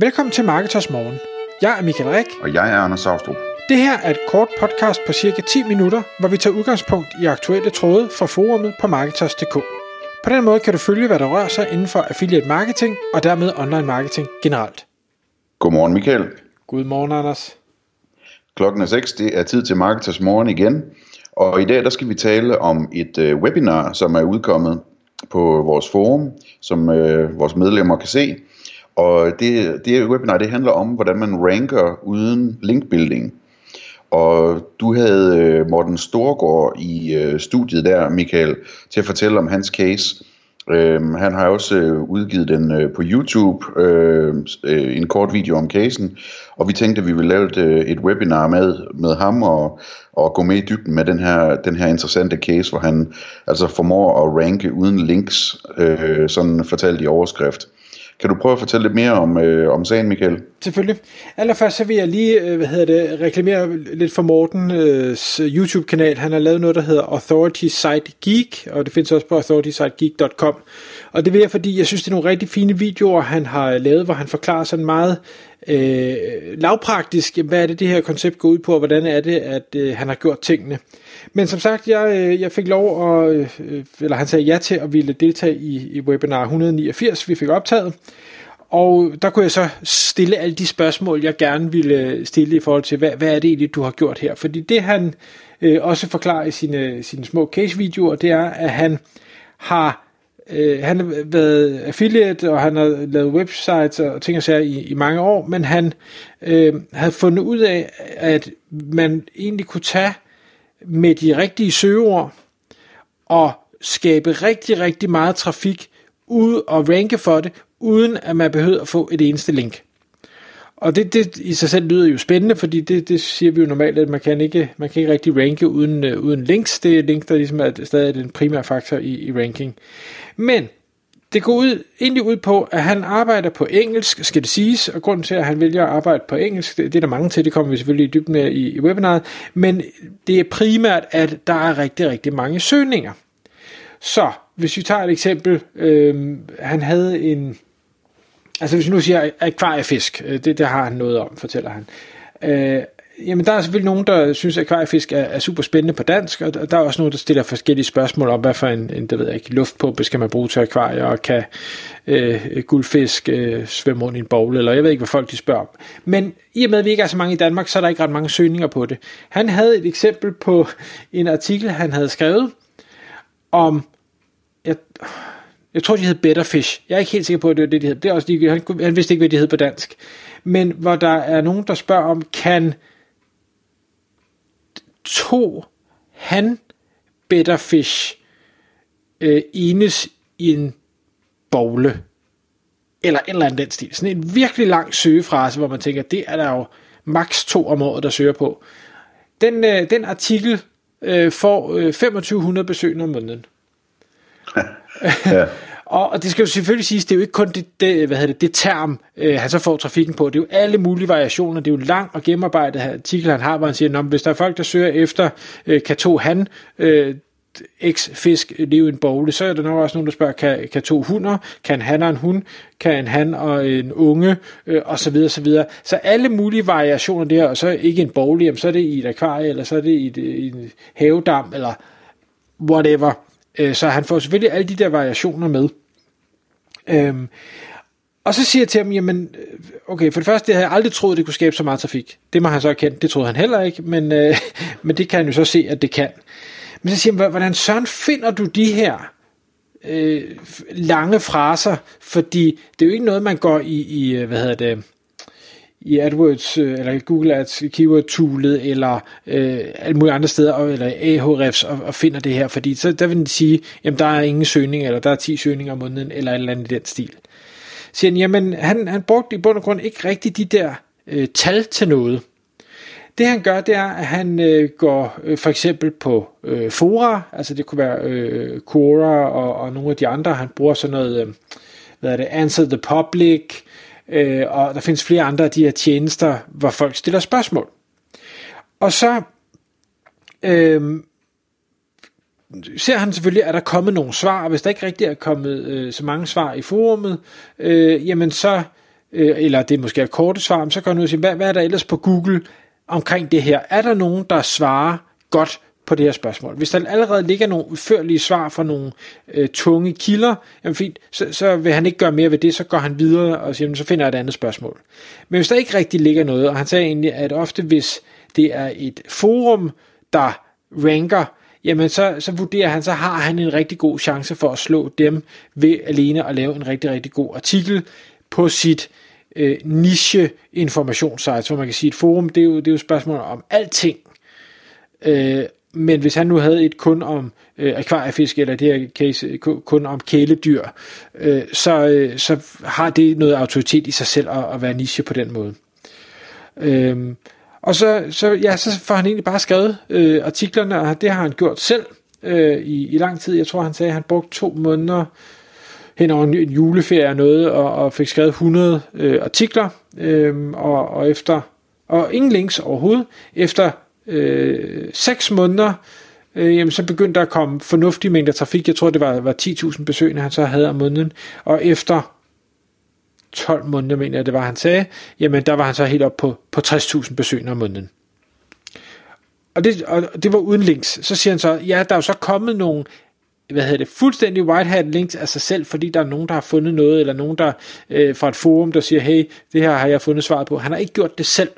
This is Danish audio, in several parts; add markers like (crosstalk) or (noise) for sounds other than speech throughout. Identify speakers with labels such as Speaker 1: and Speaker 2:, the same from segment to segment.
Speaker 1: Velkommen til Marketers Morgen. Jeg er Michael Rik.
Speaker 2: Og jeg er Anders Saustrup.
Speaker 1: Det her er et kort podcast på cirka 10 minutter, hvor vi tager udgangspunkt i aktuelle tråde fra forumet på Marketers.dk. På den måde kan du følge, hvad der rører sig inden for affiliate marketing og dermed online marketing generelt.
Speaker 2: Godmorgen Michael.
Speaker 1: Godmorgen Anders.
Speaker 2: Klokken er 6, det er tid til Marketers Morgen igen. Og i dag der skal vi tale om et øh, webinar, som er udkommet på vores forum, som øh, vores medlemmer kan se. Og det, det webinar det handler om, hvordan man ranker uden linkbuilding. Og du havde øh, Morten Storgård i øh, studiet der, Michael, til at fortælle om hans case. Øhm, han har også øh, udgivet den øh, på YouTube, øh, øh, en kort video om casen, og vi tænkte, at vi ville lave et, øh, et webinar med, med ham og, og gå med i dybden med den her, den her interessante case, hvor han altså formår at ranke uden links, øh, sådan fortalt i overskrift. Kan du prøve at fortælle lidt mere om, øh, om sagen, Michael?
Speaker 1: Selvfølgelig. Allerførst så vil jeg lige øh, hvad hedder det, reklamere lidt for Mortens øh, YouTube-kanal. Han har lavet noget, der hedder Authority Site Geek, og det findes også på authoritysitegeek.com. Og det vil jeg, fordi jeg synes, det er nogle rigtig fine videoer, han har lavet, hvor han forklarer sådan meget øh, lavpraktisk, hvad er det, det her koncept går ud på, og hvordan er det, at øh, han har gjort tingene. Men som sagt, jeg, øh, jeg fik lov at, øh, eller han sagde ja til at ville deltage i, i webinar 189, vi fik optaget. Og der kunne jeg så stille alle de spørgsmål, jeg gerne ville stille i forhold til, hvad, hvad er det egentlig, du har gjort her? Fordi det han øh, også forklarer i sine, sine små case-videoer, det er, at han har øh, han har været affiliate, og han har lavet websites og ting og sager i, i mange år, men han øh, havde fundet ud af, at man egentlig kunne tage med de rigtige søgeord og skabe rigtig, rigtig meget trafik ud og ranke for det, uden at man behøver at få et eneste link. Og det, det i sig selv lyder jo spændende, fordi det, det siger vi jo normalt, at man kan ikke, man kan ikke rigtig ranke uden, uh, uden links. Det er link, der ligesom er stadig den primære faktor i, i ranking. Men det går ud, egentlig ud på, at han arbejder på engelsk, skal det siges, og grunden til, at han vælger at arbejde på engelsk, det, det er der mange til, det kommer vi selvfølgelig i dybden med i, i webinaret, men det er primært, at der er rigtig, rigtig mange søgninger. Så, hvis vi tager et eksempel, øh, han havde en, altså hvis vi nu siger akvariefisk, øh, det, det har han noget om, fortæller han. Øh, jamen der er selvfølgelig nogen, der synes, at akvariefisk er, er super spændende på dansk, og der er også nogen, der stiller forskellige spørgsmål om, hvad for en, en det ved jeg ikke, luftpumpe skal man bruge til akvarier, og kan øh, guldfisk øh, svømme rundt i en bowl, eller jeg ved ikke, hvad folk de spørger om. Men i og med, at vi ikke er så mange i Danmark, så er der ikke ret mange søgninger på det. Han havde et eksempel på en artikel, han havde skrevet om, jeg, jeg tror, de hed Better Fish. Jeg er ikke helt sikker på, at det var det, de hed. Det er også lige, han, han vidste ikke, hvad de hed på dansk. Men hvor der er nogen, der spørger om, kan to han Better Fish øh, enes i en bogle? Eller en eller anden den stil. Sådan en virkelig lang søgefrase, hvor man tænker, det er der jo maks to om året, der søger på. Den, øh, den artikel øh, får øh, 2500 besøgende om måneden. (laughs) ja. (laughs) og, det skal jo selvfølgelig siges, det er jo ikke kun det, det, hvad hedder det, det term, øh, han så får trafikken på. Det er jo alle mulige variationer. Det er jo lang og gennemarbejdet artikel, han har, hvor han siger, hvis der er folk, der søger efter øh, kan to han, øh, x fisk leve i en bogle, så er der nok også nogen, der spørger, kan, kan to hunder, kan han og en hund, kan en han og en unge, øh, og så videre, så videre. Så alle mulige variationer der, og så ikke en bogle, jamen, så er det i et akvarie, eller så er det i, et, i en havedam, eller whatever. Øh, så han får selvfølgelig alle de der variationer med. Øhm, og så siger jeg til ham, jamen, øh, okay, for det første, det havde jeg aldrig troet, det kunne skabe så meget trafik. Det må han så erkende, det troede han heller ikke, men, øh, (laughs) men det kan han jo så se, at det kan. Men så siger han, hvordan søren finder du de her øh, lange fraser? Fordi det er jo ikke noget, man går i, i øh, hvad hedder det, i AdWords øh, eller Google Ads keyword toolet eller øh, alle mulige andre steder eller Ahrefs og, og finder det her, fordi så der vil den sige, jamen der er ingen søgning, eller der er 10 søgninger om måneden, eller et eller andet i den stil. Så siger han, jamen han, han brugte i bund og grund ikke rigtig de der øh, tal til noget. Det han gør, det er, at han øh, går øh, for eksempel på øh, fora, altså det kunne være øh, Quora og, og nogle af de andre, han bruger sådan noget, øh, hvad er det, Answer the Public, øh, Øh, og der findes flere andre af de her tjenester, hvor folk stiller spørgsmål. Og så øh, ser han selvfølgelig, at der er kommet nogle svar, og hvis der ikke rigtig er kommet øh, så mange svar i forumet, øh, jamen så øh, eller det måske er korte svar, så går han ud og siger, hvad, hvad er der ellers på Google omkring det her? Er der nogen, der svarer godt på det her spørgsmål. Hvis der allerede ligger nogle udførlige svar fra nogle øh, tunge kilder, jamen fint, så, så vil han ikke gøre mere ved det, så går han videre og siger, så finder jeg et andet spørgsmål. Men hvis der ikke rigtig ligger noget, og han sagde egentlig, at ofte hvis det er et forum, der ranker, jamen så, så vurderer han, så har han en rigtig god chance for at slå dem ved alene at lave en rigtig, rigtig god artikel på sit øh, niche informationssite, så man kan sige, et forum, det er jo, det er jo et spørgsmål om alting, øh, men hvis han nu havde et kun om øh, akvariefisk, eller det her case øh, kun om kæledyr, øh, så, øh, så har det noget autoritet i sig selv at, at være niche på den måde. Øh, og så, så, ja, så får han egentlig bare skrevet øh, artiklerne, og det har han gjort selv øh, i, i lang tid. Jeg tror, han sagde, at han brugte to måneder hen over en, en juleferie og noget, og, og fik skrevet 100 øh, artikler, øh, og, og efter og ingen links overhovedet. Efter øh, 6 måneder, øh, jamen, så begyndte der at komme fornuftige mængder trafik. Jeg tror, det var, var 10.000 besøgende, han så havde om måneden. Og efter 12 måneder, mener jeg, det var, han sagde, jamen der var han så helt op på, på 60.000 besøgende om måneden. Og det, og det var uden links. Så siger han så, ja, der er jo så kommet nogle hvad hedder det, fuldstændig white hat links af sig selv, fordi der er nogen, der har fundet noget, eller nogen der øh, fra et forum, der siger, hey, det her har jeg fundet svaret på. Han har ikke gjort det selv.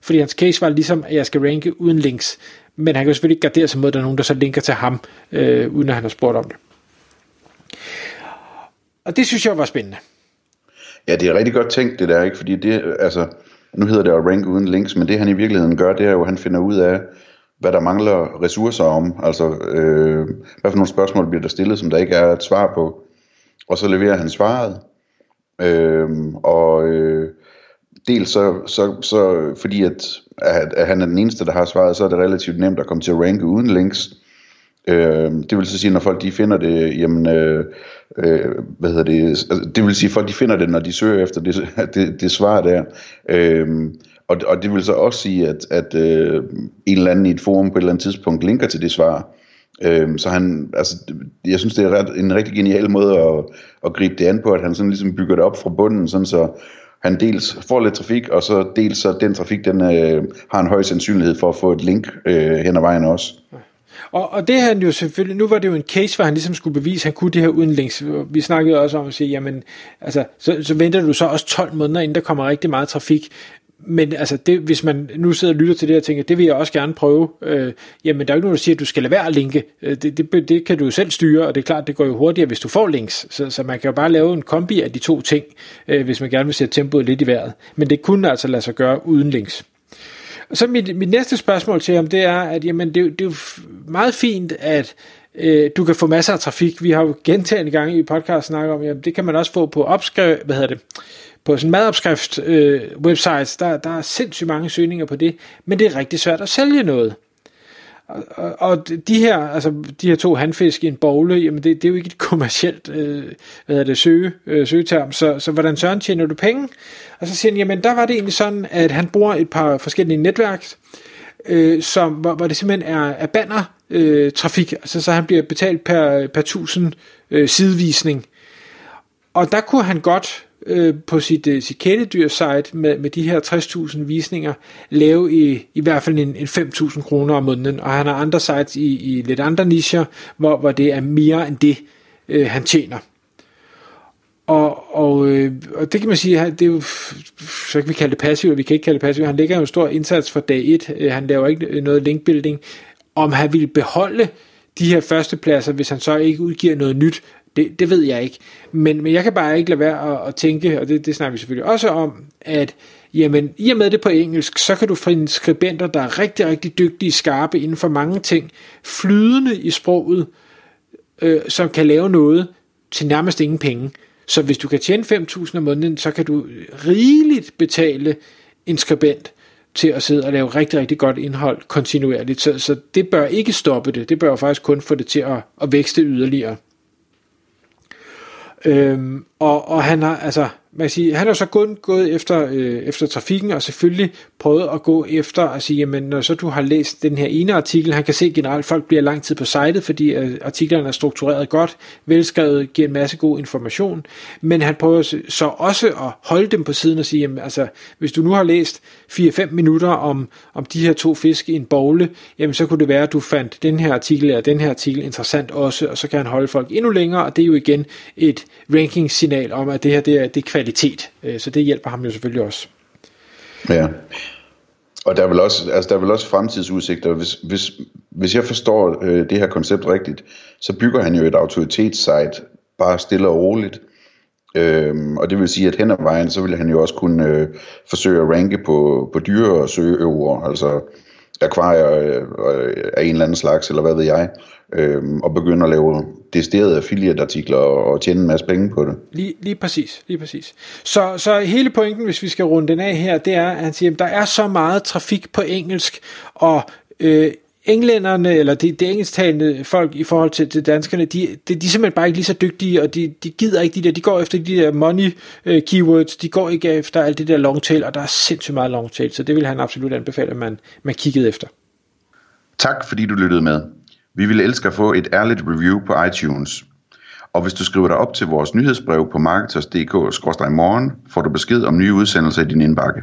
Speaker 1: Fordi hans case var ligesom, at jeg skal ranke uden links. Men han kan jo selvfølgelig ikke gardere sig mod, at der er nogen, der så linker til ham, øh, uden at han har spurgt om det. Og det synes jeg var spændende.
Speaker 2: Ja, det er rigtig godt tænkt det der, ikke? Fordi det, altså, nu hedder det at rank uden links, men det han i virkeligheden gør, det er jo, at han finder ud af, hvad der mangler ressourcer om. Altså, øh, hvad for nogle spørgsmål bliver der stillet, som der ikke er et svar på. Og så leverer han svaret. Øh, og øh, dels så, så, så fordi at, at, at han er den eneste, der har svaret, så er det relativt nemt at komme til at ranke uden links. Øh, det vil så sige, når folk de finder det, jamen, øh, øh, hvad hedder det, altså, det vil sige, folk de finder det, når de søger efter det, (laughs) det, det svar der. Øh, og, og det vil så også sige, at, at øh, en eller anden i et forum på et eller andet tidspunkt linker til det svar. Øh, så han, altså, jeg synes, det er ret, en rigtig genial måde at, at gribe det an på, at han sådan ligesom bygger det op fra bunden, sådan så han dels får lidt trafik, og så dels så den trafik, den øh, har en høj sandsynlighed for at få et link øh, hen ad vejen også.
Speaker 1: Og, og det han jo selvfølgelig, nu var det jo en case, hvor han ligesom skulle bevise, at han kunne det her uden links. Vi snakkede også om at sige, jamen, altså, så, så venter du så også 12 måneder, inden der kommer rigtig meget trafik men altså, det, hvis man nu sidder og lytter til det og tænker, det vil jeg også gerne prøve, øh, jamen der er jo ikke nogen, der siger, at du skal lade være at linke. Øh, det, det, det kan du jo selv styre, og det er klart, det går jo hurtigere, hvis du får links. Så, så man kan jo bare lave en kombi af de to ting, øh, hvis man gerne vil sætte tempoet lidt i vejret. Men det kunne altså lade sig gøre uden links. Og så mit, mit næste spørgsmål til ham, det er, at jamen, det, det er jo meget fint, at øh, du kan få masser af trafik. Vi har jo gentagende gange i podcast snakket om, jamen det kan man også få på opskrift, hvad hedder det, på sådan madopskrift øh, websites, der, der er sindssygt mange søgninger på det, men det er rigtig svært at sælge noget. Og, og, og de her, altså de her to handfisk i en bogle, jamen det, det er jo ikke et kommercielt øh, hvad hedder det, søge, øh, søgeterm, så, så hvordan søren tjener du penge? Og så siger han, jamen der var det egentlig sådan, at han bruger et par forskellige netværk, øh, som, hvor, hvor det simpelthen er, er banner øh, trafik, altså så han bliver betalt per, per tusind øh, sidevisning. Og der kunne han godt øh, på sit, øh, sit kæledyr-site med, med de her 60.000 visninger lave i, i hvert fald en, en 5.000 kroner om måneden, og han har andre sites i, i lidt andre nischer, hvor, hvor det er mere end det, øh, han tjener. Og, og, øh, og det kan man sige, det er jo, så kan vi kalde det passivt, vi kan ikke kalde det passivt, han lægger jo en stor indsats for dag 1, øh, han laver ikke øh, noget linkbuilding, om han vil beholde de her førstepladser, hvis han så ikke udgiver noget nyt, det, det ved jeg ikke. Men, men jeg kan bare ikke lade være at, at tænke, og det, det snakker vi selvfølgelig også om, at jamen, i og med det på engelsk, så kan du finde skribenter, der er rigtig, rigtig dygtige, skarpe inden for mange ting, flydende i sproget, øh, som kan lave noget til nærmest ingen penge. Så hvis du kan tjene 5.000 om måneden, så kan du rigeligt betale en skribent til at sidde og lave rigtig, rigtig godt indhold kontinuerligt. Så, så det bør ikke stoppe det. Det bør faktisk kun få det til at, at vækste yderligere. Øhm, og, og han har, altså, man kan sige, han har så kun gået efter, øh, efter trafikken, og selvfølgelig prøvet at gå efter og sige, jamen når så du har læst den her ene artikel, han kan se generelt, folk bliver lang tid på sitet, fordi øh, artiklerne er struktureret godt, velskrevet, giver en masse god information, men han prøver så også at holde dem på siden og sige, jamen altså, hvis du nu har læst 4-5 minutter om, om de her to fisk i en bogle, jamen så kunne det være, at du fandt den her artikel eller den her artikel interessant også, og så kan han holde folk endnu længere, og det er jo igen et ranking-signal om, at det her det er, det er kvalitet. Øh, så det hjælper ham jo selvfølgelig også.
Speaker 2: Ja. Og der er vel også, altså der er vel også fremtidsudsigter. Hvis, hvis, hvis jeg forstår øh, det her koncept rigtigt, så bygger han jo et autoritetssite bare stille og roligt. Øhm, og det vil sige, at hen ad vejen, så vil han jo også kunne øh, forsøge at ranke på, på dyre og søgeøver, altså akvarier øh, øh, af en eller anden slags, eller hvad ved jeg, øh, og begynde at lave desterede affiliate-artikler og, og tjene en masse penge på det.
Speaker 1: Lige, lige præcis, lige præcis. Så, så hele pointen, hvis vi skal runde den af her, det er, at han siger, at der er så meget trafik på engelsk, og øh, englænderne, eller de, de engelsktalende folk i forhold til, til danskerne, de, de, de er simpelthen bare ikke lige så dygtige, og de, de gider ikke de der, de går efter de der money uh, keywords, de går ikke efter alt det der long tail, og der er sindssygt meget long tail, så det vil han absolut anbefale, at man, man kiggede efter.
Speaker 2: Tak fordi du lyttede med. Vi vil elske at få et ærligt review på iTunes. Og hvis du skriver dig op til vores nyhedsbrev på marketers.dk-morgen, får du besked om nye udsendelser i din indbakke.